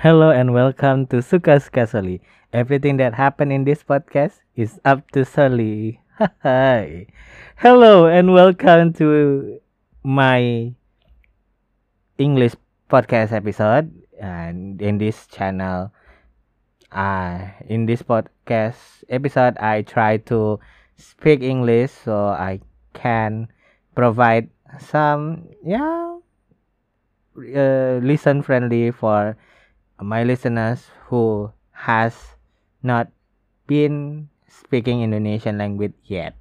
Hello and welcome to Suka Suka Soli. Everything that happened in this podcast is up to Soli. Hi. Hello and welcome to my English podcast episode. And in this channel, uh, in this podcast episode, I try to speak English so I can provide some yeah uh, listen friendly for my listeners who has not been speaking Indonesian language yet.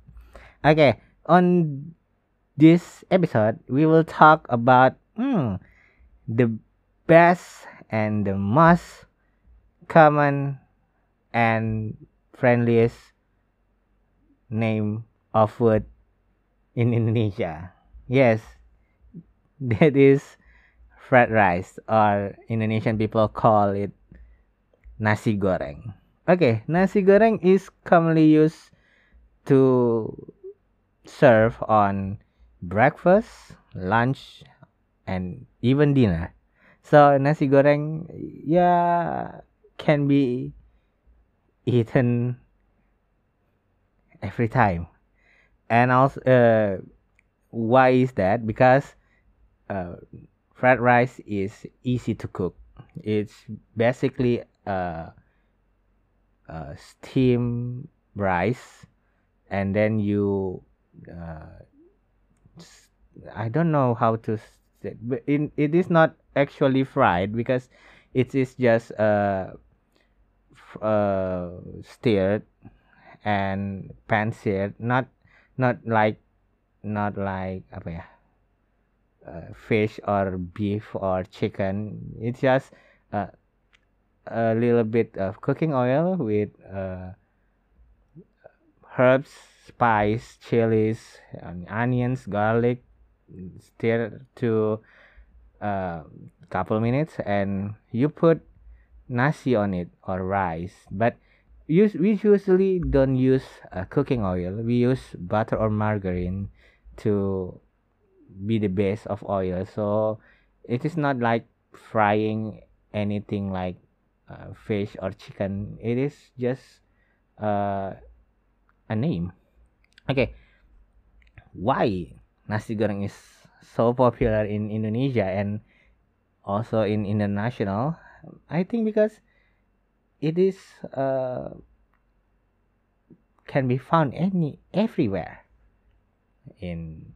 Okay, on this episode, we will talk about hmm, the best and the most common and friendliest name of food in Indonesia. Yes, that is fried rice, or Indonesian people call it nasi goreng. Okay, nasi goreng is commonly used to serve on breakfast, lunch, and even dinner. So nasi goreng, yeah, can be eaten every time. And also, uh, why is that? Because uh, fried rice is easy to cook. It's basically a, a steam rice, and then you. Uh, I don't know how to. Say, but in, it is not actually fried because it is just uh, uh, stirred and pan seared. Not not like not like apa ya uh, fish or beef or chicken. It's just uh, a little bit of cooking oil with uh, herbs, spice, chilies, onions, garlic, stir to a uh, couple minutes, and you put nasi on it or rice. But use, we usually don't use uh, cooking oil. We use butter or margarine to be the base of oil so it is not like frying anything like uh, fish or chicken. It is just uh, a name. Okay. Why nasi goreng is so popular in indonesia and also in international? I think because it is uh, can be found any everywhere in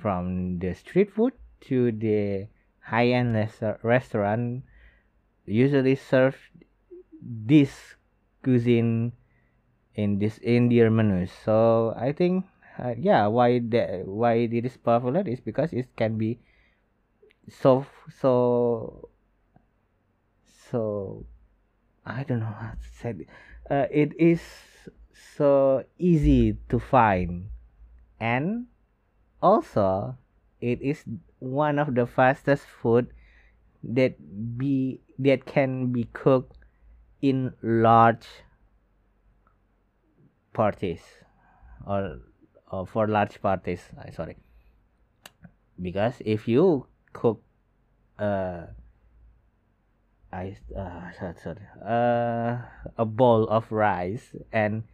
from the street food to the high-end restaurant usually serve this cuisine in this in their menus. So i think uh, yeah why the why it is popular is because it can be so so so i don't know how to say it, uh, it is so easy to find and also it is one of the fastest food that be that can be cooked in large parties. Or, or for large parties uh, sorry. Because if you cook uh, I uh, sorry uh, a bowl of rice and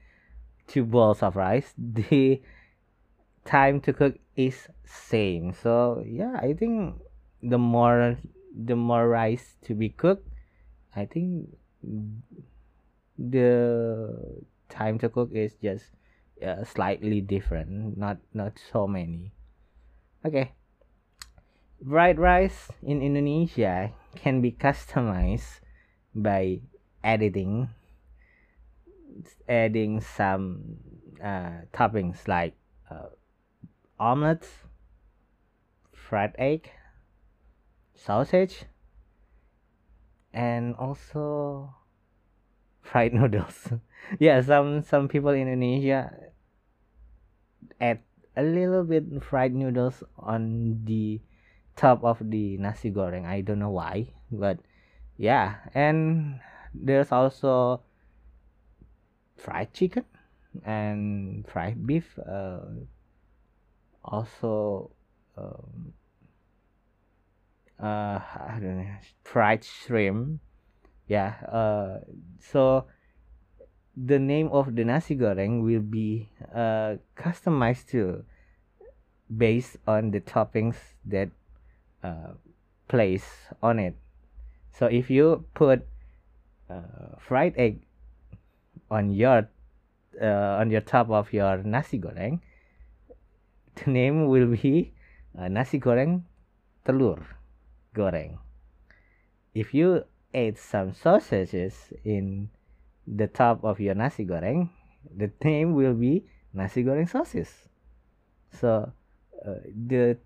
two bowls of rice the time to cook is same. So yeah i think the more the more rice to be cooked i think the time to cook is just uh, slightly different not not so many. Okay. Fried rice in indonesia can be customized by editing adding some uh, toppings like uh, omelets, fried egg, sausage, and also fried noodles. yeah, some some people in Indonesia add a little bit fried noodles on the top of the nasi goreng. I don't know why, but yeah, and there's also fried chicken and fried beef. Uh, also um, uh, I don't know, fried shrimp. Yeah uh, so the name of the nasi goreng will be uh, customized to based on the toppings that uh, place on it. So if you put uh, fried egg on your uh, on your top of your nasi goreng the name will be uh, nasi goreng telur goreng. If you add some sausages in the top of your nasi goreng the name will be nasi goreng sosis. So uh, the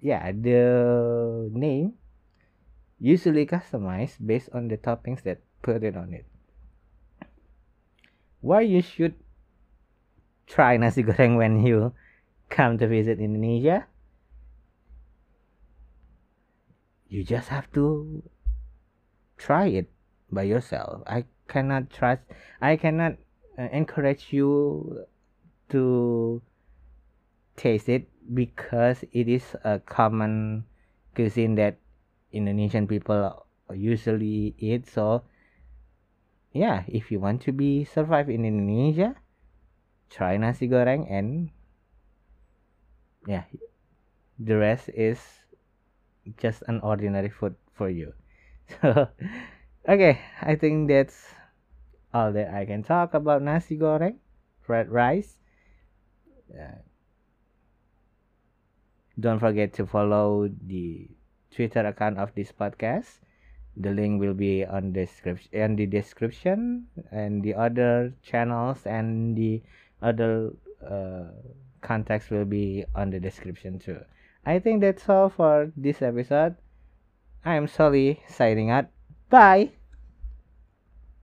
yeah the name usually customized based on the toppings that put it on it. Why you should try nasi goreng when you come to visit Indonesia you just have to try it by yourself. I cannot trust i cannot uh, encourage you to taste it because it is a common cuisine that indonesian people usually eat. So yeah if you want to be survive in indonesia try nasi goreng and yeah the rest is just an ordinary food for you. So okay i think that's all that i can talk about nasi goreng fried rice. Uh, don't forget to follow the twitter account of this podcast. The link will be on description in the description and the other channels and the other uh, contacts will be on the description too i think that's all for this episode I'm Soli signing out. Bye.